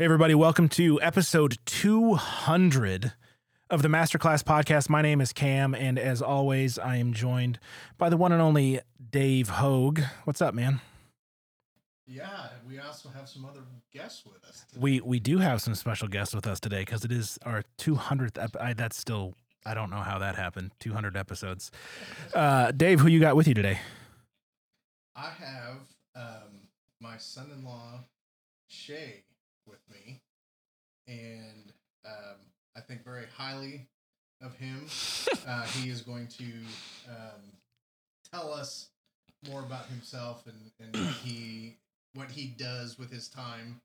Hey, everybody, welcome to episode 200 of the Masterclass Podcast. My name is Cam, and as always, I am joined by the one and only Dave Hogue. What's up, man? Yeah, we also have some other guests with us. today. We we do have some special guests with us today because it is our 200th. Ep- I, that's still I don't know how that happened. 200 episodes. Uh, Dave, who you got with you today? I have um, my son-in-law Shay with me, and um, I think very highly of him. uh, he is going to um, tell us more about himself and, and what he what he does with his time.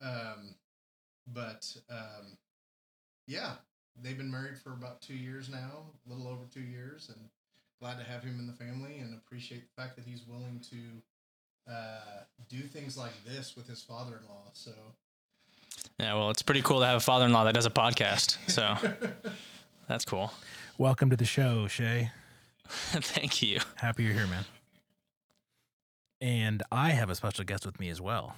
Um, but um, yeah, they've been married for about two years now, a little over two years, and glad to have him in the family and appreciate the fact that he's willing to uh, do things like this with his father-in-law. So Yeah, well, it's pretty cool to have a father-in-law that does a podcast. So that's cool. Welcome to the show, Shay. Thank you. Happy you're here, man. And I have a special guest with me as well.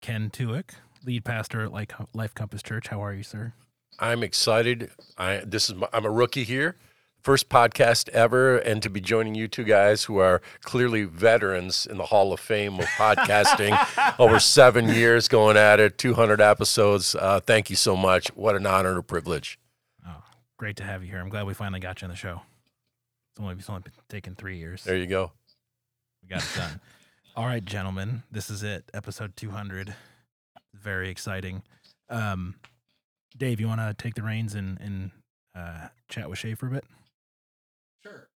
Ken Tuick, lead pastor at Life Life Compass Church. How are you, sir? I'm excited. I this is my, I'm a rookie here, first podcast ever, and to be joining you two guys who are clearly veterans in the Hall of Fame of podcasting, over seven years going at it, 200 episodes. Uh, thank you so much. What an honor and a privilege. Oh, great to have you here. I'm glad we finally got you on the show. It's only it's only been taken three years. There you go. We got it done. All right, gentlemen, this is it. Episode 200. Very exciting. Um, Dave, you want to take the reins and and uh, chat with Shay for a bit? Sure.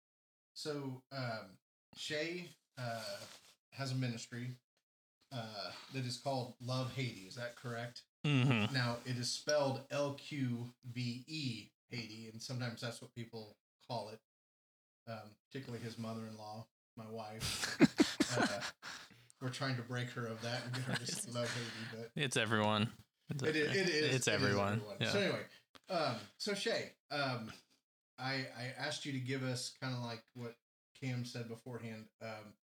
So um, Shay uh, has a ministry uh, that is called Love Haiti. Is that correct? Mm-hmm. Now it is spelled L Q V E Haiti, and sometimes that's what people call it. Um, particularly his mother-in-law, my wife. uh, we're trying to break her of that and get her to love Haiti, but It's everyone. It's, it is. It is It's it is everyone. Yeah. So anyway, um, so Shay, um, I I asked you to give us kind of like what Cam said beforehand. Um,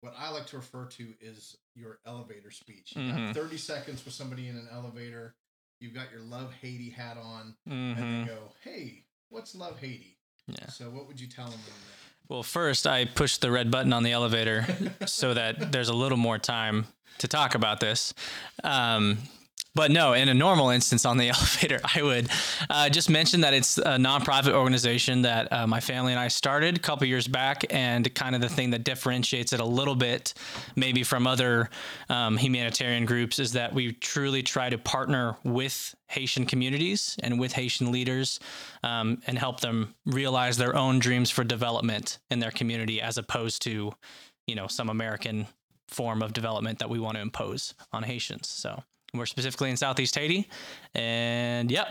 what I like to refer to is your elevator speech. You Mhm. got thirty seconds with somebody in an elevator. You've got your Love Haiti hat on, hmm and they go, "Hey, what's Love Haiti?" Yeah. So what would you tell them? Well, first I pushed the red button on the elevator so that there's a little more time to talk about this. Um, but no, in a normal instance on the elevator, I would uh, just mention that it's a nonprofit organization that uh, my family and I started a couple years back, and kind of the thing that differentiates it a little bit, maybe from other um, humanitarian groups, is that we truly try to partner with Haitian communities and with Haitian leaders um, and help them realize their own dreams for development in their community, as opposed to, you know, some American form of development that we want to impose on Haitians. So we're specifically in Southeast Haiti, and yep,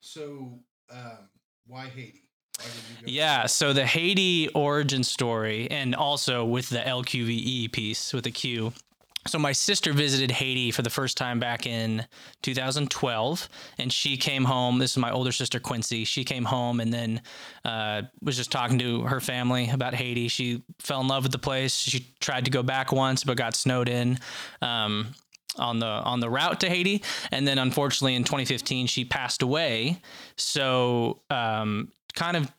So um, why Haiti? Why did you go? yeah. So the Haiti origin story, and also with the LQVE piece with the Q. So my sister visited Haiti for the first time back in 2012, and she came home. This is my older sister Quincy. She came home and then uh, was just talking to her family about Haiti. She fell in love with the place. She tried to go back once, but got snowed in. Um, on the on the route to Haiti, and then unfortunately in 2015 she passed away. So um, kind of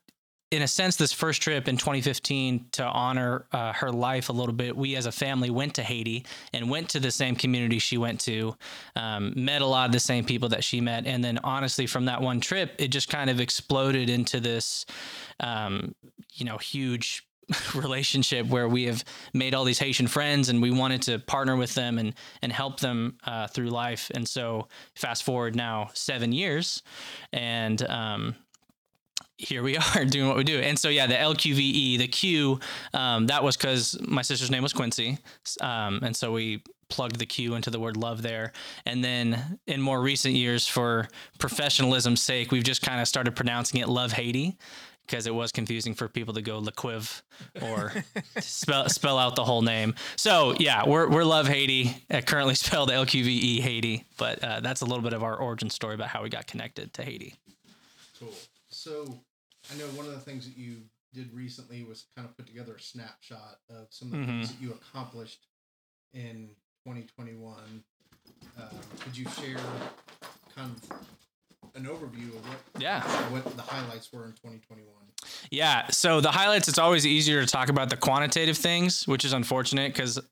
in a sense, this first trip in 2015 to honor uh, her life a little bit, we as a family went to Haiti and went to the same community she went to, um, met a lot of the same people that she met. And then, honestly, from that one trip, it just kind of exploded into this, um, you know, huge relationship where we have made all these Haitian friends and we wanted to partner with them and and help them uh, through life. And so fast forward now seven years, and um, here we are doing what we do. And so yeah, the LQVE, the Q, um, that was because my sister's name was Quincy, um, and so we plugged the Q into the word love there. And then in more recent years, for professionalism's sake, we've just kind of started pronouncing it Love Haiti because it was confusing for people to go Laquiv or spell spell out the whole name. So yeah, we're we're Love Haiti, uh, currently spelled L Q V E Haiti, but uh, that's a little bit of our origin story about how we got connected to Haiti. Cool. So I know one of the things that you did recently was kind of put together a snapshot of some of the things that you accomplished in 2021 uh, could you share kind of an overview of what Yeah. what the highlights were in 2021? Yeah. So the highlights, it's always easier to talk about the quantitative things, which is unfortunate because, on,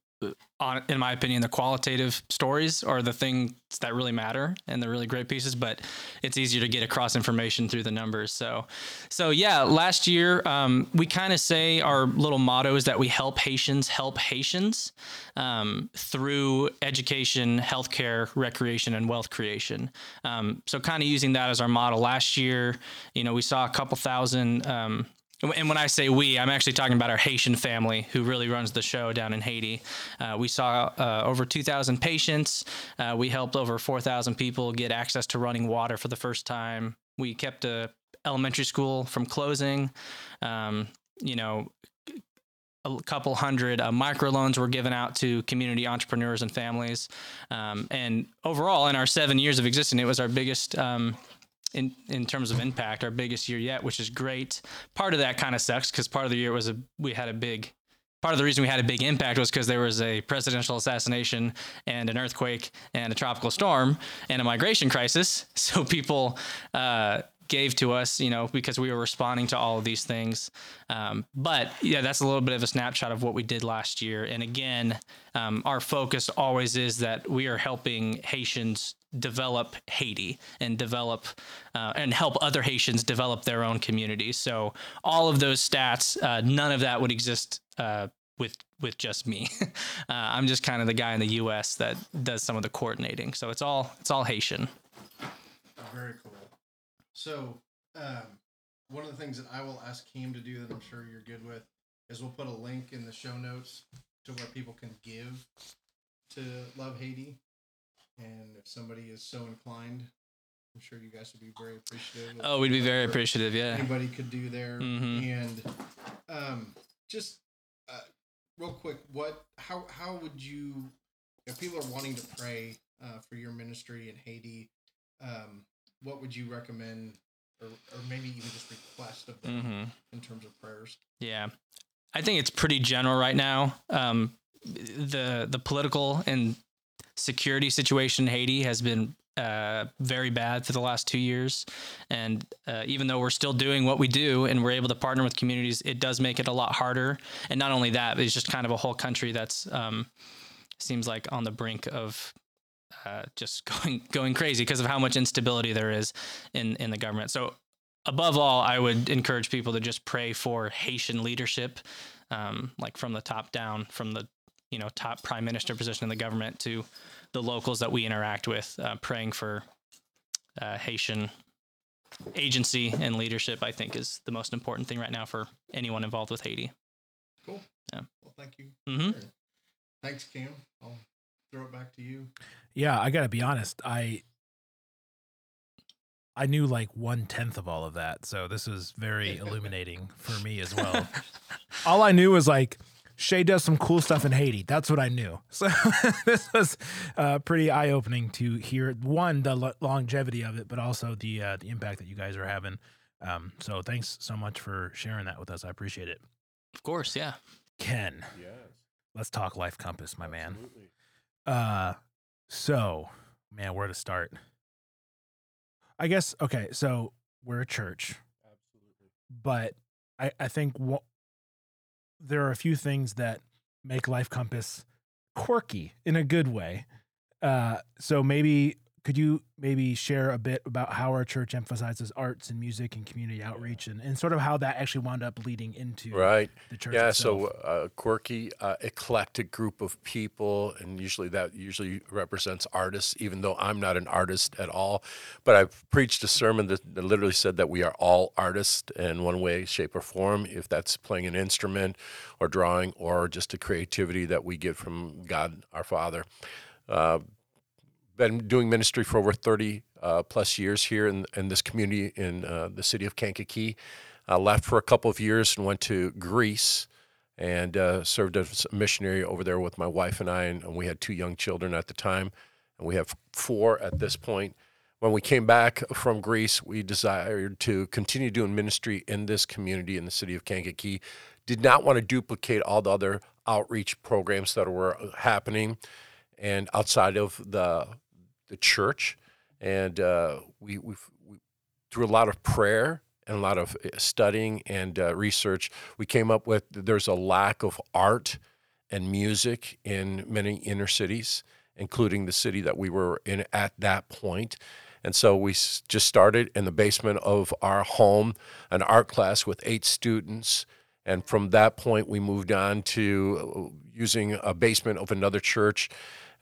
in my opinion, the qualitative stories are the things that really matter and the really great pieces. But it's easier to get across information through the numbers. So, so yeah, last year um, we kind of say our little motto is that we help Haitians help Haitians um, through education, healthcare, recreation, and wealth creation. Um, so, kind of using that as our model. Last year, you know, we saw a couple thousand. And when I say we, I'm actually talking about our Haitian family who really runs the show down in Haiti. Uh, we saw uh, over 2,000 patients. Uh, we helped over 4,000 people get access to running water for the first time. We kept a elementary school from closing. Um, you know, a couple hundred uh, microloans were given out to community entrepreneurs and families. Um, and overall, in our seven years of existing, it was our biggest. Um, in, in terms of impact, our biggest year yet, which is great. Part of that kind of sucks because part of the year was a we had a big part of the reason we had a big impact was because there was a presidential assassination and an earthquake and a tropical storm and a migration crisis. So people uh, gave to us, you know, because we were responding to all of these things. Um, but yeah, that's a little bit of a snapshot of what we did last year. And again, um, our focus always is that we are helping Haitians develop Haiti and develop uh, and help other Haitians develop their own communities. So all of those stats, uh, none of that would exist uh, with with just me. Uh, I'm just kind of the guy in the U.S. that does some of the coordinating. So it's all it's all Haitian. Very cool. So, um, one of the things that I will ask Keem to do that I'm sure you're good with is we'll put a link in the show notes to where people can give to Love Haiti. And if somebody is so inclined, I'm sure you guys would be very appreciative. Oh, we'd be very appreciative. Yeah. Anybody could do there. Mhm. And um, just uh, real quick, what, how, how would you, if people are wanting to pray uh, for your ministry in Haiti, um, what would you recommend, or, or maybe even just request of them hmm in terms of prayers? Yeah, I think it's pretty general right now. Um, the the political and security situation in Haiti has been uh, very bad for the last two years, and uh, even though we're still doing what we do and we're able to partner with communities, it does make it a lot harder. And not only that, it's just kind of a whole country that's um, seems like on the brink of uh, just going going crazy because of how much instability there is in in the government. So above all, I would encourage people to just pray for Haitian leadership, um, like from the top down, from the you know top prime minister position in the government to the locals that we interact with, uh, praying for uh, Haitian agency and leadership. I think is the most important thing right now for anyone involved with Haiti. Cool. Yeah. Well, thank you. hmm Thanks, Cam. I'll throw it back to you. Yeah, I gotta be honest. I I knew like one tenth of all of that, so this was very illuminating for me as well. all I knew was like Shay does some cool stuff in Haiti. That's what I knew. So this was uh, pretty eye opening to hear one the lo- longevity of it, but also the uh, the impact that you guys are having. Um, so thanks so much for sharing that with us. I appreciate it. Of course, yeah. Ken, Yes. let's talk Life Compass, my man. Uh, so man, where to start? I guess okay. So we're a church, Absolutely. but I I think wha- there are a few things that make Life Compass quirky in a good way. Uh, so maybe could you maybe share a bit about how our church emphasizes arts and music and community outreach and, and sort of how that actually wound up leading into Right. the church Yeah, itself? so uh, quirky, uh, eclectic group of people, and usually that usually represents artists. Even though I'm not an artist at all, but I've preached a sermon that, that literally said that we are all artists in one way, shape, or form. If that's playing an instrument, or drawing, or just a creativity that we get from God our Father. Uh, been doing ministry for over 30 uh, plus years here in, in this community in uh, the city of Kankakee. I left for a couple of years and went to Greece and uh, served as a missionary over there with my wife and I. And, and we had two young children at the time, and we have four at this point. When we came back from Greece, we desired to continue doing ministry in this community in the city of Kankakee. Did not want to duplicate all the other outreach programs that were happening and outside of the the church, and uh, we we through a lot of prayer and a lot of uh, studying and uh, research, we came up with there's a lack of art and music in many inner cities, including the city that we were in at that point. And so we just started in the basement of our home, an art class with eight students. And from that point, we moved on to uh, using a basement of another church.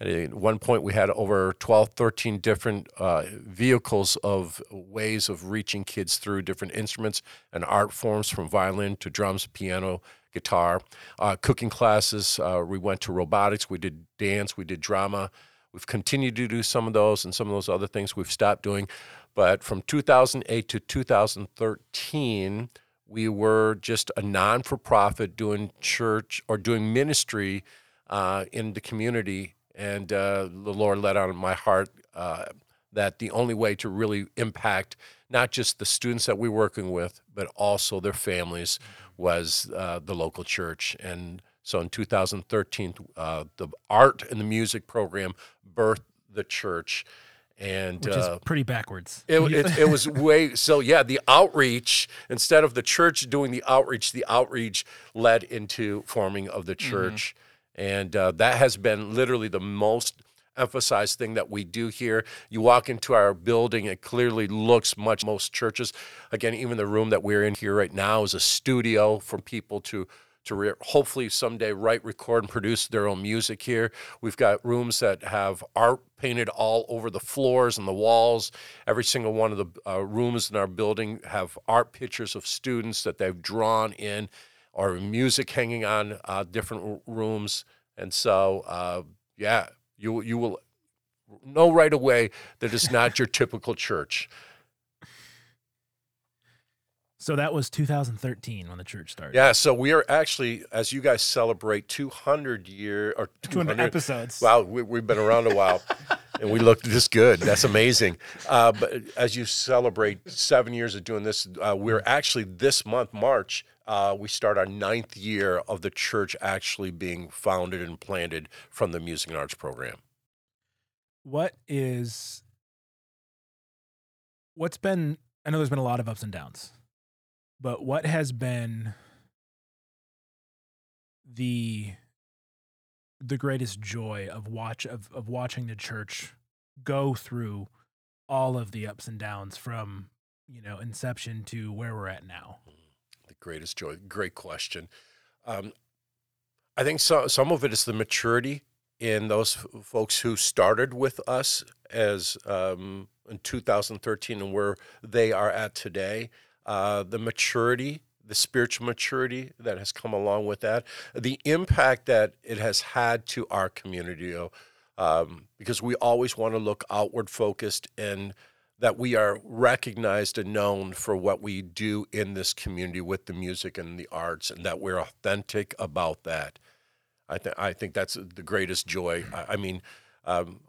At one point, we had over 12, 13 different uh, vehicles of ways of reaching kids through different instruments and art forms from violin to drums, piano, guitar. Uh, cooking classes, uh, we went to robotics, we did dance, we did drama. We've continued to do some of those and some of those other things we've stopped doing. But from 2008 to 2013, we were just a non for profit doing church or doing ministry uh, in the community. And uh, the Lord let on my heart uh, that the only way to really impact not just the students that we're working with, but also their families was uh, the local church. And so in 2013, uh, the art and the music program birthed the church and which is uh, pretty backwards. It, it, it, was way so. Yeah, the outreach instead of the church doing the outreach, the outreach led into forming of the mm-hmm. church. And uh, that has been literally the most emphasized thing that we do here. You walk into our building, it clearly looks much most churches. Again, even the room that we're in here right now is a studio for people to to re- hopefully someday write, record, and produce their own music here. We've got rooms that have art painted all over the floors and the walls. Every single one of the uh, rooms in our building have art pictures of students that they've drawn in, or music hanging on uh, different rooms. And so, uh, yeah, you you will know right away that it's not your typical church. So that was 2013 when the church started. Yeah, so we are actually, as you guys celebrate 200 year or 200, 200 episodes. Wow, we, have been around a while, and we look this good. That's amazing. Uh, but as you celebrate seven years of doing this, uh, we're actually this month, March, uh, we start our ninth year of the church actually being founded and planted from the music and arts program. What is what's been? I know there's been a lot of ups and downs but what has been the the greatest joy of watch of, of watching the church go through all of the ups and downs from you know inception to where we're at now the greatest joy great question um, i think so, some of it is the maturity in those f- folks who started with us as um, in 2013 and where they are at today uh, the maturity, the spiritual maturity that has come along with that, the impact that it has had to our community. Um, because we always want to look outward focused and that we are recognized and known for what we do in this community with the music and the arts, and that we're authentic about that. I think I think that's the greatest joy. I, I mean, um,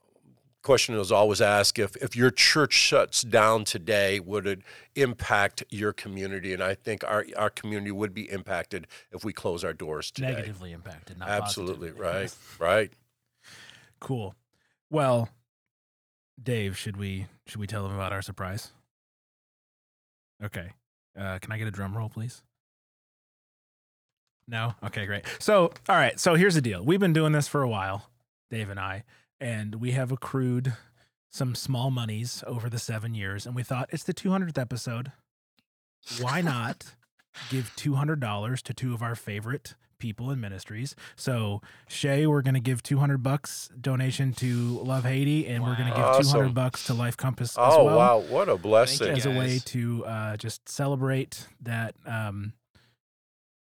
question is always asked if, if your church shuts down today, would it impact your community? And I think our, our community would be impacted if we close our doors today. Negatively impacted, not Absolutely, right, right. Cool. Well, Dave, should we should we tell them about our surprise? Okay. Uh, can I get a drum roll, please? No? Okay, great. So, all right. So here's the deal. We've been doing this for a while, Dave and I and we have accrued some small monies over the seven years, and we thought it's the 200th episode. Why not give $200 to two of our favorite people and ministries? So, Shay, we're going to give 200 bucks donation to Love Haiti, and wow. we're going to give awesome. 200 bucks to Life Compass. Oh, well, wow. What a blessing. As a way to uh, just celebrate that. Um,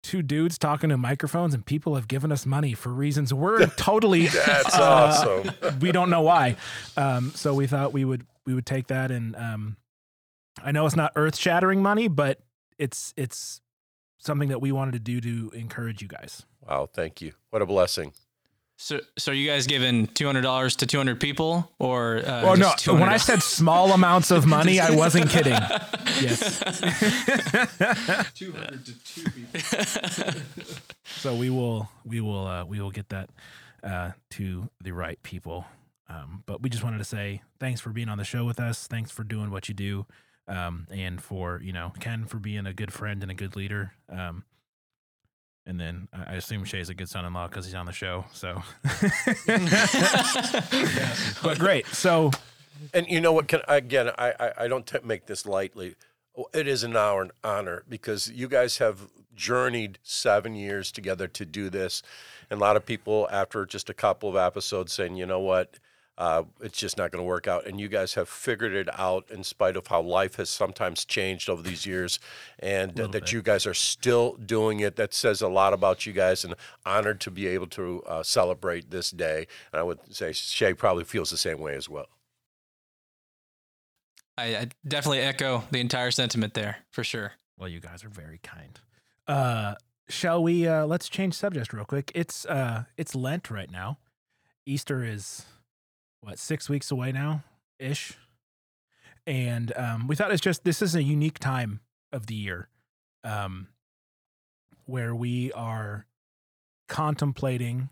two dudes talking to microphones and people have given us money for reasons we're totally that's uh, awesome we don't know why um, so we thought we would we would take that and um, i know it's not earth shattering money but it's it's something that we wanted to do to encourage you guys wow thank you what a blessing so, so are you guys giving two hundred dollars to two hundred people, or uh, well, no? When I said small amounts of money, I wasn't kidding. Yes, two hundred to two people. so we will, we will, uh, we will get that uh, to the right people. Um, but we just wanted to say thanks for being on the show with us. Thanks for doing what you do, um, and for you know Ken for being a good friend and a good leader. Um, and then I I assume Shay's a good son-in-law because he's on the show. So, but great. So And you know what? Can again, I I, I don't t- make this lightly. Oh, It is an honor, honor because you guys have journeyed seven years together to do this, and a lot of people after just a couple of episodes saying, you know what, uh, it's just not going to work out, and you guys have figured it out in spite of how life has sometimes changed over these years, and Little that bit. you guys are still doing it. That says a lot about you guys, and honored to be able to uh, celebrate this day. And I would say Shay probably feels the same way as well. I, I definitely echo the entire sentiment there for sure. Well, you guys are very kind. Uh, shall we? Uh, let's change subject real quick. It's uh, it's Lent right now. Easter is what six weeks away now, ish. And um, we thought it's just this is a unique time of the year, um, where we are contemplating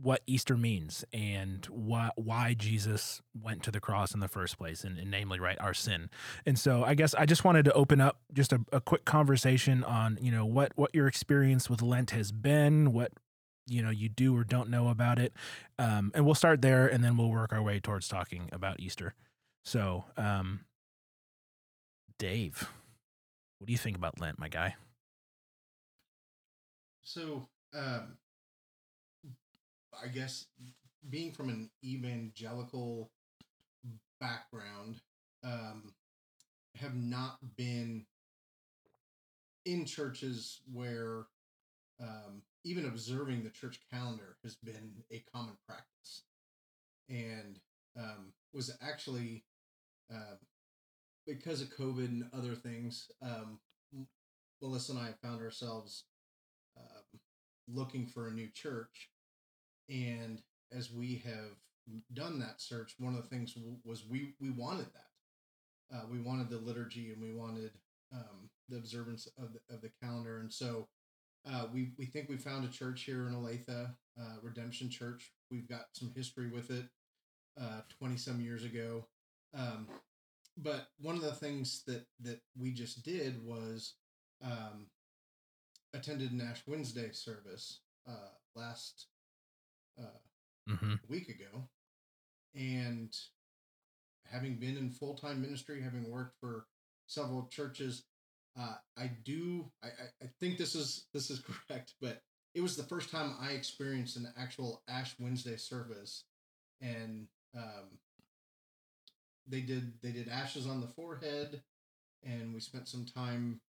what Easter means and why why Jesus went to the cross in the first place, and, and namely, right, our sin. And so, I guess I just wanted to open up just a, a quick conversation on you know what what your experience with Lent has been, what you know you do or don't know about it, um, and we'll start there, and then we'll work our way towards talking about Easter. So, um, Dave, what do you think about Lent, my guy? So, um, I guess being from an evangelical background, um, have not been in churches where um, even observing the church calendar has been a common practice, and um, was actually uh, because of COVID and other things. Um, Melissa and I found ourselves um, looking for a new church. And as we have done that search, one of the things was we we wanted that. Uh, we wanted the liturgy and we wanted um, the observance of the, of the calendar. And so uh, we we think we found a church here in Olathe, uh, Redemption Church. We've got some history with it, twenty some years ago. Um, but one of the things that that we just did was um, attended an Ash Wednesday service uh, last uh, Mm-hmm. week ago, and having been in full time ministry, having worked for several churches, uh, I do. I, I, think this is this is correct, but it was the first time I experienced an actual Ash Wednesday service, and um, they did they did ashes on the forehead, and we spent some time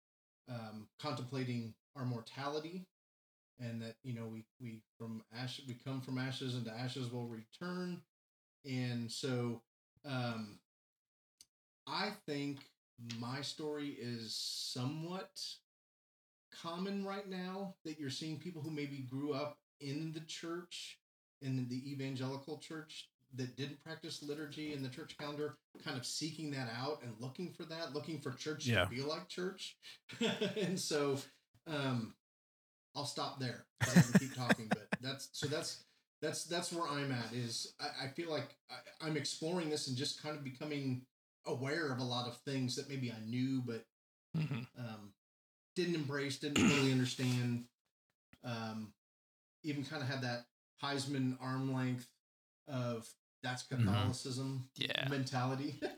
um, contemplating our mortality and that you know we we from ash we come from ashes and to ashes will return and so um i think my story is somewhat common right now that you're seeing people who maybe grew up in the church in the evangelical church that didn't practice liturgy in the church calendar kind of seeking that out and looking for that looking for church Yeah. to be like church and so um I'll stop there. I can keep talking, but that's so that's that's that's where I'm at. Is I, I feel like I, I'm exploring this and just kind of becoming aware of a lot of things that maybe I knew but um, didn't embrace, didn't fully understand. Um, even kind of had that Heisman arm length of that's Mhm. Catholicism Yeah. mentality.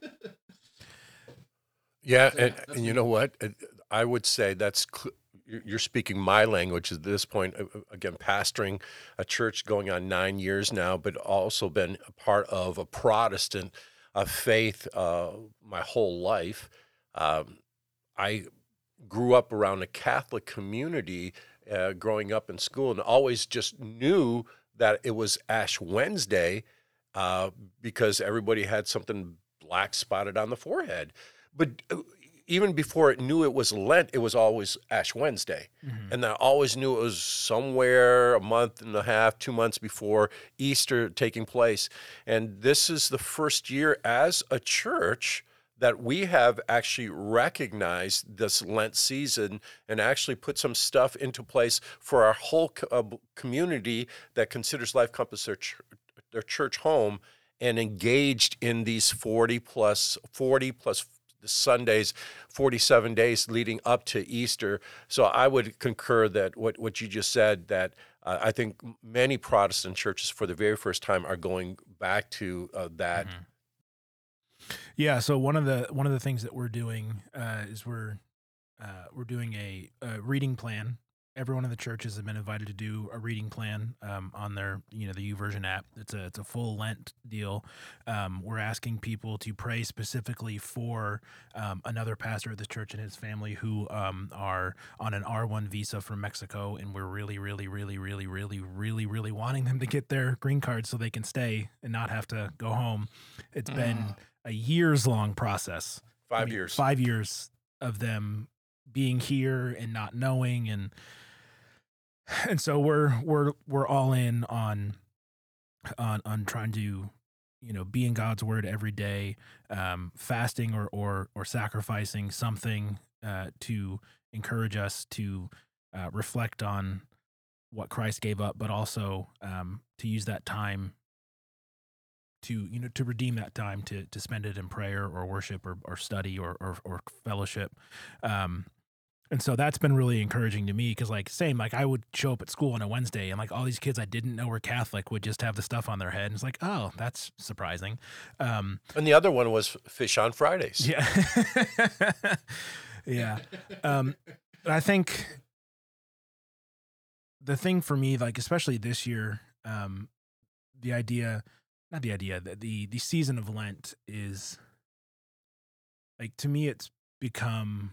Yeah, So, and, yeah, and you know what? Uh, I would say that's cl- you're you're speaking my language at this point. Uh, uh, Again, pastoring a church going on nine years now, but also been a part of a Protestant uh, faith uh, my whole life. Um, I grew up around a Catholic community uh, growing up in school, and always just knew that it was Ash Wednesday uh, because everybody had something black spotted on the forehead. But uh, even before it knew it was Lent, it was always Ash Wednesday. Mm-hmm. And I always knew it was somewhere a month and a half, two months before Easter taking place. And this is the first year as a church that we have actually recognized this Lent season and actually put some stuff into place for our whole co- uh, community that considers Life Compass their ch- their church home and engaged in these 40 plus 40 plus Sundays, 47 days leading up to Easter. So I would concur that what, what you just said, that uh, I think many Protestant churches for the very first time are going back to uh, that. Mm-hmm. Yeah. So one of the one of the things that we're doing uh, is we're uh, we're doing a, a reading plan everyone in the churches have been invited to do a reading plan um, on their you know the YouVersion app it's a it's a full lent deal um, we're asking people to pray specifically for um, another pastor of the church and his family who um, are on an r1 visa from mexico and we're really really really really really really really wanting them to get their green card so they can stay and not have to go home It's been Mm. a years long process I Five mean, years. five years of them being here and not knowing and and so we're we're we're all in on on on trying to you know be in God's word every day um fasting or or or sacrificing something uh to encourage us to uh, reflect on what Christ gave up but also um to use that time to you know to redeem that time to to spend it in prayer or worship or, or study or, or or fellowship. Um and so that's been really encouraging to me because like same like i would show up at school on a wednesday and like all these kids i didn't know were catholic would just have the stuff on their head and it's like oh that's surprising. Um And the other one was Fish on Fridays. yeah. Yeah. Um but i think the thing for me like especially this year um the idea not the idea that the the season of lent is like to me it's become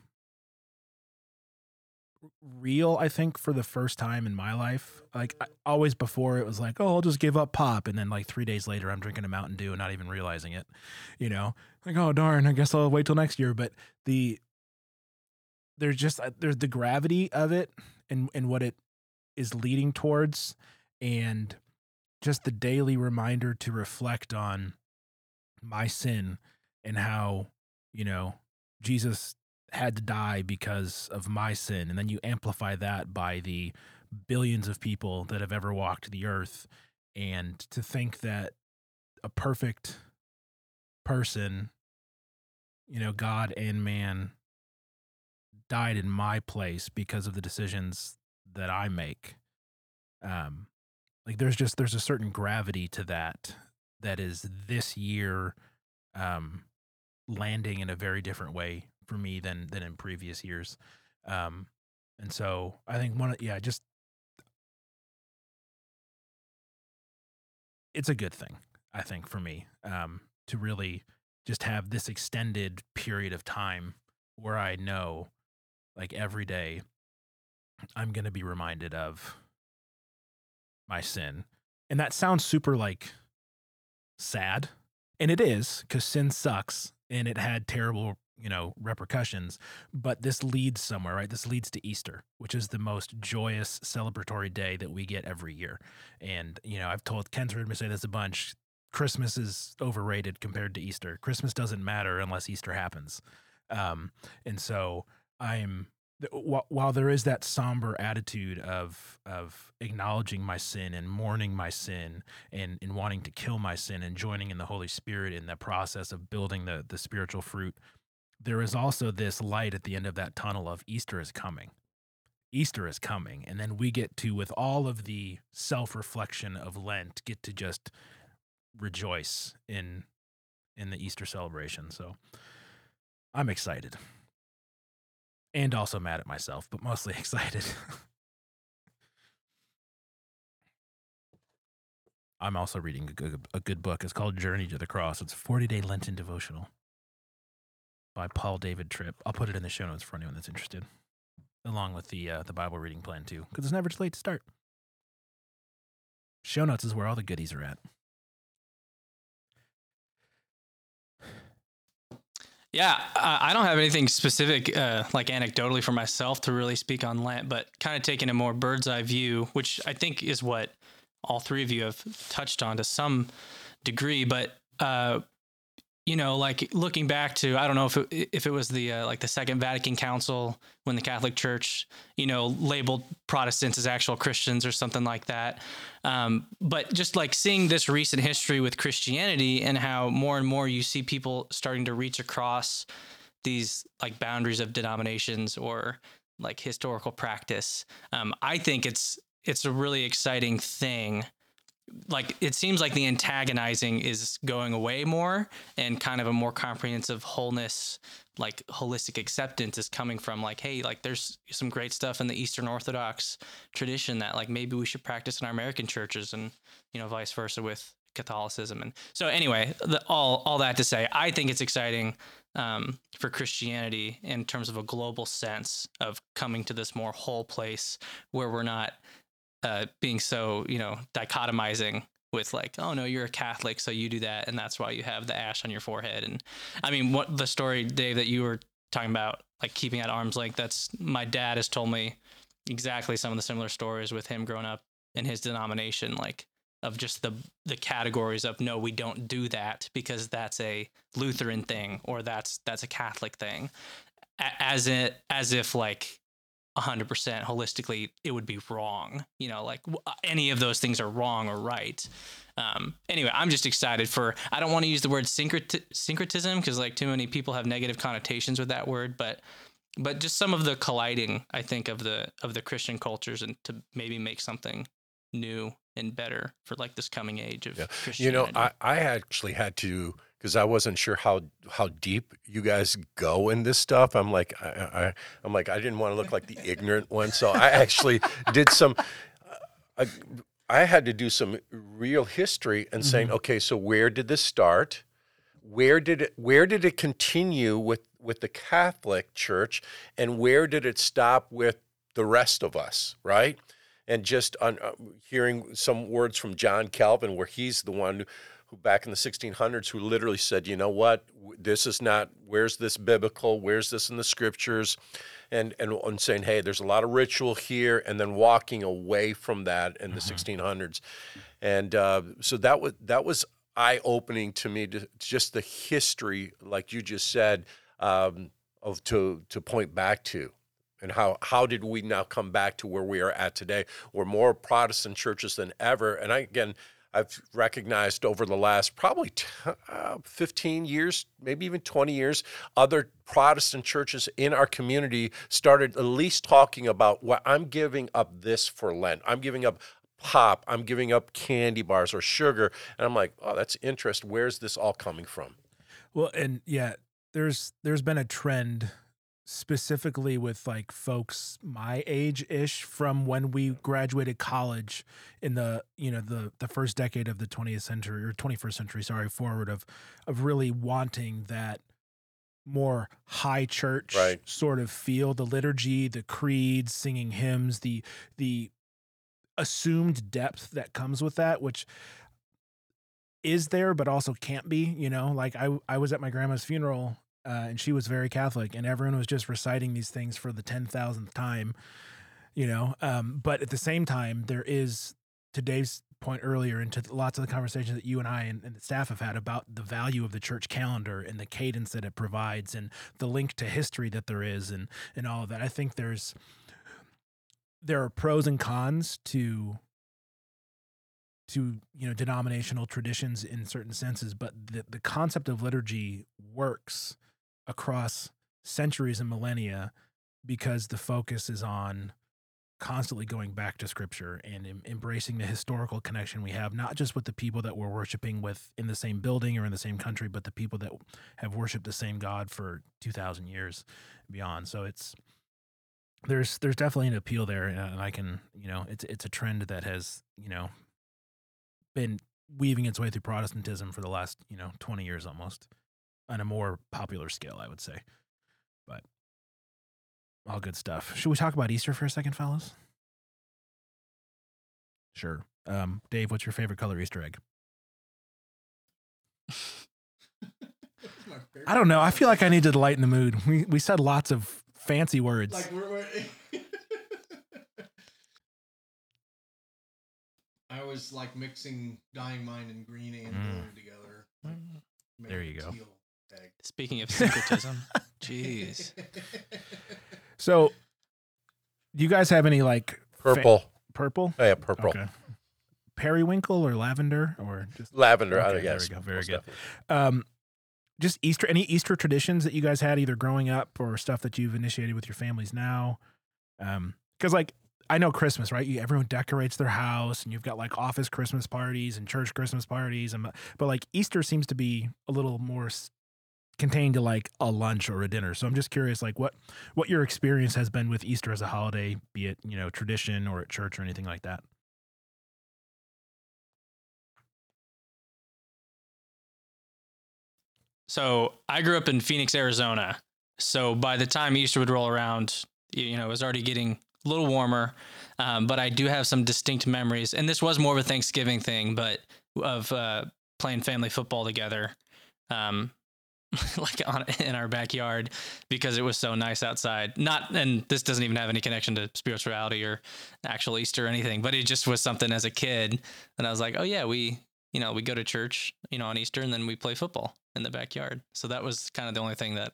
real i think for the first time in my life. Like I, always before it was like oh i'll just give up pop and then like three days later i'm drinking a mountain dew and not even realizing it you know? Like oh darn i guess i'll wait till next year. But the there's just uh, there's the gravity of it and and what it is leading towards and just the daily reminder to reflect on my sin and how you know jesus had to die because of my sin and then you amplify that by the billions of people that have ever walked the earth and to think that a perfect person you know god and man died in my place because of the decisions that i make um like there's just there's a certain gravity to that that is this year um landing in a very different way for me than than in previous years. Um and so i think one of yeah just it's a good thing i think for me um to really just have this extended period of time where i know like every day i'm to be reminded of my sin. And that sounds super like sad and it is because sin sucks and it had terrible you know repercussions but this leads somewhere right? This leads to easter which is the most joyous celebratory day that we get every year. And you know i've told ken's heard me say this a bunch christmas is overrated compared to easter. Christmas doesn't matter unless easter happens. Um and so i'm while there is that somber attitude of of acknowledging my sin and mourning my sin and and wanting to kill my sin and joining in the Holy Spirit in the process of building the the spiritual fruit, there is also this light at the end of that tunnel of Easter is coming. Easter is coming, and then we get to, with all of the self reflection of Lent, get to just rejoice in in the Easter celebration. So I'm excited and also mad at myself, but mostly excited. I'm also reading a good, a good book. It's called Journey to the Cross. It's a 40 day Lenten devotional by Paul David Tripp. I'll put it in the show notes for anyone that's interested, along with the uh, the Bible reading plan too, because it's never too late to start. Show notes is where all the goodies are at. Yeah, I don't have anything specific, uh, like anecdotally for myself to really speak on Lent, but kind of taking a more bird's eye view, which I think is what all three of you have touched on to some degree. But uh, you know, like looking back to, I don't know if it, if it was the uh, like the Second Vatican Council when the Catholic Church, you know, labeled Protestants as actual Christians or something like that. Um, but just like seeing this recent history with Christianity and how more and more you see people starting to reach across these like boundaries of denominations or like historical practice. Um, I think it's it's a really exciting thing like it seems like the antagonizing is going away more and kind of a more comprehensive wholeness like holistic acceptance is coming from like hey like there's some great stuff in the eastern orthodox tradition that like maybe we should practice in our american churches and you know vice versa with catholicism. And so anyway the, all all that to say i think it's exciting um, for christianity in terms of a global sense of coming to this more whole place where we're not uh, being so you know dichotomizing with like oh no you're a catholic so you do that and that's why you have the ash on your forehead. And i mean what the story dave that you were talking about like keeping at arm's length that's my dad has told me exactly some of the similar stories with him growing up in his denomination like of just the the categories of no we don't do that because that's a lutheran thing or that's that's a catholic thing. As it as if like 100% holistically it would be wrong you know like any of those things are wrong or right um, anyway i'm just excited for i don't want to use the word syncret- syncretism because like too many people have negative connotations with that word but but just some of the colliding i think of the of the christian cultures and to maybe make something new and better for like this coming age of Yeah. Christianity. You know, I, I actually had to because I wasn't sure how how deep you guys go in this stuff. I'm like I, I I'm like I didn't want to look like the ignorant one, so I actually did some. I, I had to do some real history and saying, okay, so where did this start? Where did it where did it continue with with the Catholic Church, and where did it stop with the rest of us? Right and just on uh, hearing some words from John Calvin, where he's the one who, back in the 1600s, who literally said, "You know what? This is not. Where's this biblical? Where's this in the scriptures?" And and, and saying, "Hey, there's a lot of ritual here," and then walking away from that in the 1600s, and uh, so that was that was eye opening to me. To just the history, like you just said, um, of to to point back to and how how did we now come back to where we are at today? We're more Protestant churches than ever, and I again. I've recognized over the last probably t- uh, 15 years, maybe even 20 years, other Protestant churches in our community started at least talking about what well, I'm giving up this for Lent. I'm giving up pop. I'm giving up candy bars or sugar. And I'm like, oh, that's interesting. Where's this all coming from? Well, and yeah, there's there's been a trend specifically with like folks my age ish from when we graduated college in the you know the the first decade of the 20th century or 21st century sorry forward of of really wanting that more high church Right. sort of feel the liturgy the creeds singing hymns the the assumed depth that comes with that which is there but also can't be you know like i i was at my grandma's funeral uh, and she was very catholic and everyone was just reciting these things for the 10,000th time you know? Um, but at the same time there is to dave's point earlier and to lots of the conversations that you and i and, and the staff have had about the value of the church calendar and the cadence that it provides and the link to history that there is and and all of that i think there's there are pros and cons to to you know denominational traditions in certain senses but the, the concept of liturgy works across centuries and millennia because the focus is on constantly going back to scripture and em- embracing the historical connection we have not just with the people that we're worshiping with in the same building or in the same country but the people that have worshiped the same god for 2000 years beyond. So it's there's there's definitely an appeal there uh, and i can you know it's it's a trend that has you know been weaving its way through protestantism for the last you know 20 years almost on a more popular scale i would say. But all good stuff. Should we talk about easter for a second fellas? Sure. Um dave what's your favorite color easter egg? What's my favorite i don't know. I feel like i need to lighten the mood. We we said lots of fancy words. Like we're, we're I was like mixing dyeing mind and green and Mm. blue together. like, There you go. teal egg. Speaking of syncretism, jeez. So, do you guys have any like fa- Purple. purple? Oh, yeah, purple. Okay. Periwinkle or lavender or just Lavender. Okay, I there guess. we go. Very good. um just Easter any Easter traditions that you guys had either growing up or stuff that you've initiated with your families now? Um cuz like I know Christmas, right? You, everyone decorates their house and you've got like office Christmas parties and church Christmas parties and but like Easter seems to be a little more s- contained to like a lunch or a dinner. So I'm just curious like what what your experience has been with Easter as a holiday, be it, you know, tradition or at church or anything like that. So I grew up in Phoenix, Arizona. So by the time Easter would roll around, you know, it was already getting a little warmer. Um, but I do have some distinct memories, and this was more of a Thanksgiving thing, but of uh, playing family football together, um, like on in our backyard because it was so nice outside. Not, and this doesn't even have any connection to spirituality or actual Easter or anything, but it just was something as a kid, and I was like, oh yeah, we you know, we go to church, you know, on Easter and then we play football in the backyard. So that was kind of the only thing that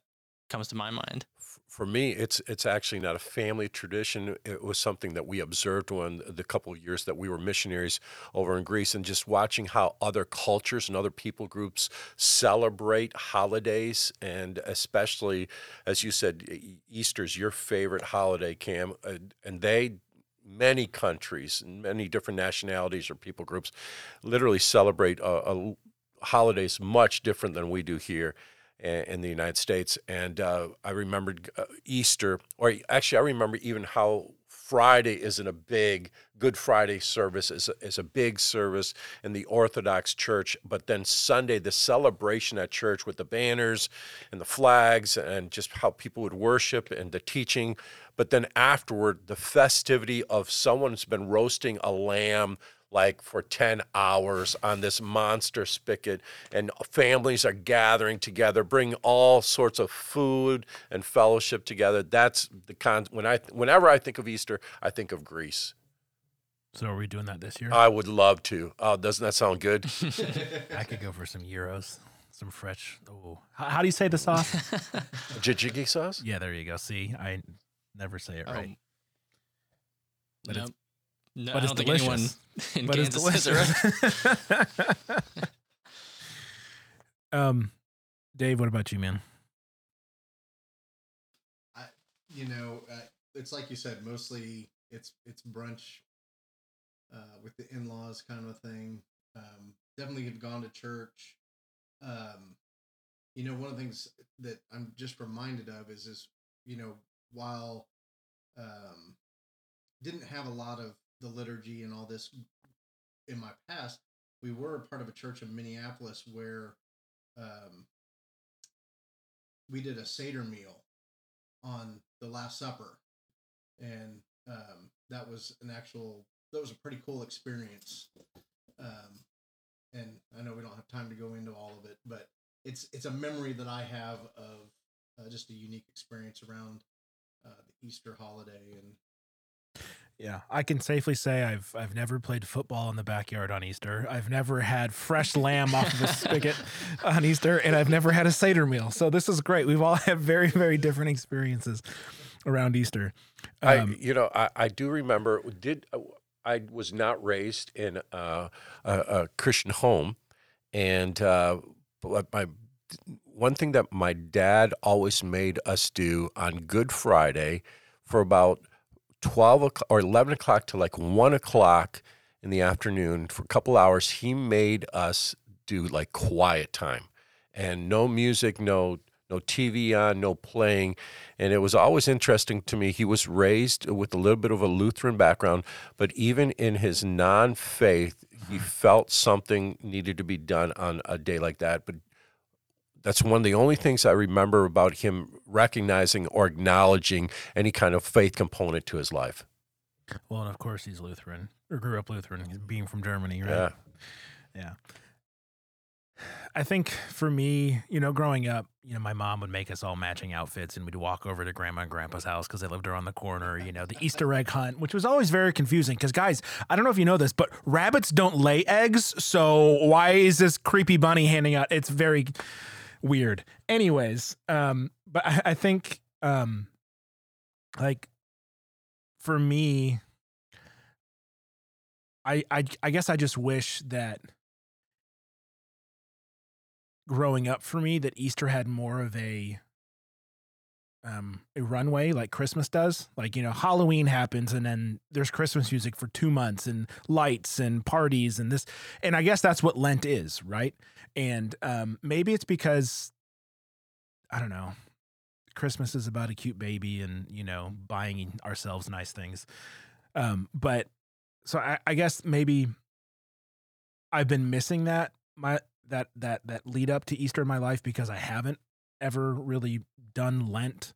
comes to my mind. For me, it's it's actually not a family tradition. It was something that we observed when the couple of years that we were missionaries over in Greece, and just watching how other cultures and other people groups celebrate holidays, and especially as you said, Easter's your favorite holiday, Cam, and they. Many countries and many different nationalities or people groups literally celebrate uh, uh, holidays much different than we do here in the United States. And uh, I remembered uh, Easter, or actually, I remember even how Friday isn't a big Good Friday service is a, is a big service in the Orthodox Church, but then Sunday the celebration at church with the banners and the flags and just how people would worship and the teaching, but then afterward the festivity of someone's been roasting a lamb like for 10 hours on this monster spigot and families are gathering together bring all sorts of food and fellowship together that's the con when i whenever i think of easter i think of greece So are we doing that this year? i would love to oh doesn't that sound good I could go for some gyros, some fresh. Oh, how, how do you say the sauce? tzatziki sauce yeah, there you go. See, I never say it right. But it's- Nope. No, but I it's don't think anyone delicious. in but it's Kansas says it right. delicious. um, Dave, what about you, man? I, you know, uh, it's like you said, mostly it's it's brunch uh, with the in laws kind of a thing. Um, definitely have gone to church. Um, you know, one of the things that I'm just reminded of is is you know while um, didn't have a lot of the liturgy and all this in my past, we were part of a church in Minneapolis where um, we did a Seder meal on the Last Supper, and um, that was an actual that was a pretty cool experience. Um, and I know we don't have time to go into all of it, but it's it's a memory that I have of uh, just a unique experience around uh, the Easter holiday and Yeah, I can safely say I've I've never played football in the backyard on Easter. I've never had fresh lamb off of a spigot on Easter, and I've never had a Seder meal. So this is great. We've all had very very different experiences around Easter. I, Um, you know, I, I do remember. Did uh, I was not raised in uh, a, a Christian home, and uh, but my one thing that my dad always made us do on Good Friday for about twelve o'clock or eleven o'clock to like one o'clock in the afternoon for a couple hours. He made us do like quiet time and no music, no no TV on, no playing. And it was always interesting to me. He was raised with a little bit of a Lutheran background, but even in his non faith, he mm-hmm. felt something needed to be done on a day like that. But that's one of the only things I remember about him recognizing or acknowledging any kind of faith component to his life. well, and of course he's Lutheran or grew up Lutheran, being from Germany, right? Yeah. Yeah. I think for me, you know, growing up, you know, my mom would make us all matching outfits and we'd walk over to grandma and grandpa's house because they lived around the corner, you know, the Easter egg hunt, which was always very confusing. Because, guys, I don't know if you know this, but rabbits don't lay eggs. So why is this creepy bunny handing out? It's very. Weird. Anyways, um, but I, I think um, like for me, I I I guess I just wish that growing up for me that Easter had more of a um a runway like Christmas does. Like, you know, Halloween happens and then there's Christmas music for 2 months and lights and parties and this and I guess that's what Lent is, right? And um maybe it's because I don't know. Christmas is about a cute baby and, you know, buying ourselves nice things. Um but so I, I guess maybe I've been missing that my that that that lead up to Easter in my life because I haven't ever really done Lent.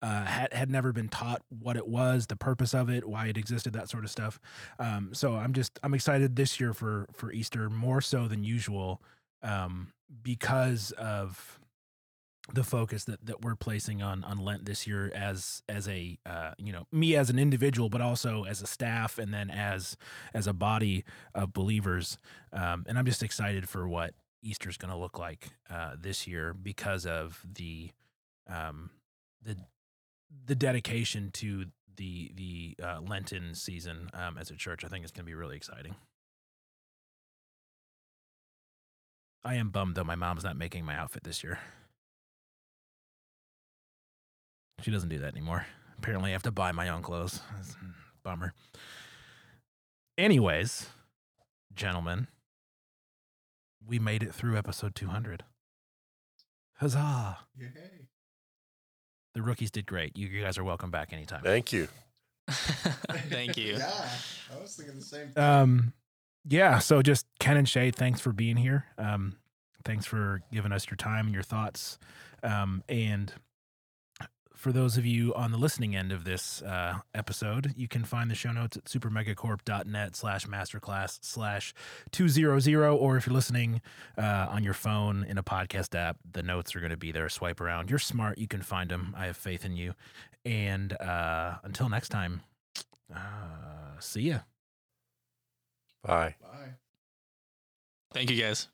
Uh, had had never been taught what it was, the purpose of it, why it existed, that sort of stuff. Um, so I'm just I'm excited this year for for Easter more so than usual um, because of the focus that that we're placing on on Lent this year as as a uh, you know me as an individual, but also as a staff and then as as a body of believers. Um, and I'm just excited for what Easter's going to look like uh, this year because of the um, the the dedication to the the uh, Lenten season um, as a church. I think it's going to be really exciting. I am bummed though. My mom's not making my outfit this year. She doesn't do that anymore. Apparently, I have to buy my own clothes. A bummer. Anyways, gentlemen, we made it through episode 200. Huzzah! Yay. The rookies did great. You, you guys are welcome back anytime. Thank you. Thank you. yeah, I was thinking the same thing. Um, yeah. So just Ken and Shay, thanks for being here. Um, thanks for giving us your time and your thoughts. Um, and for those of you on the listening end of this uh, episode, you can find the show notes at supermegacorp.net slash masterclass slash 200. Or if you're listening uh, on your phone in a podcast app, the notes are going to be there. Swipe around. You're smart. You can find them. I have faith in you. And uh, until next time, uh, see ya. Bye. Bye. Thank you guys.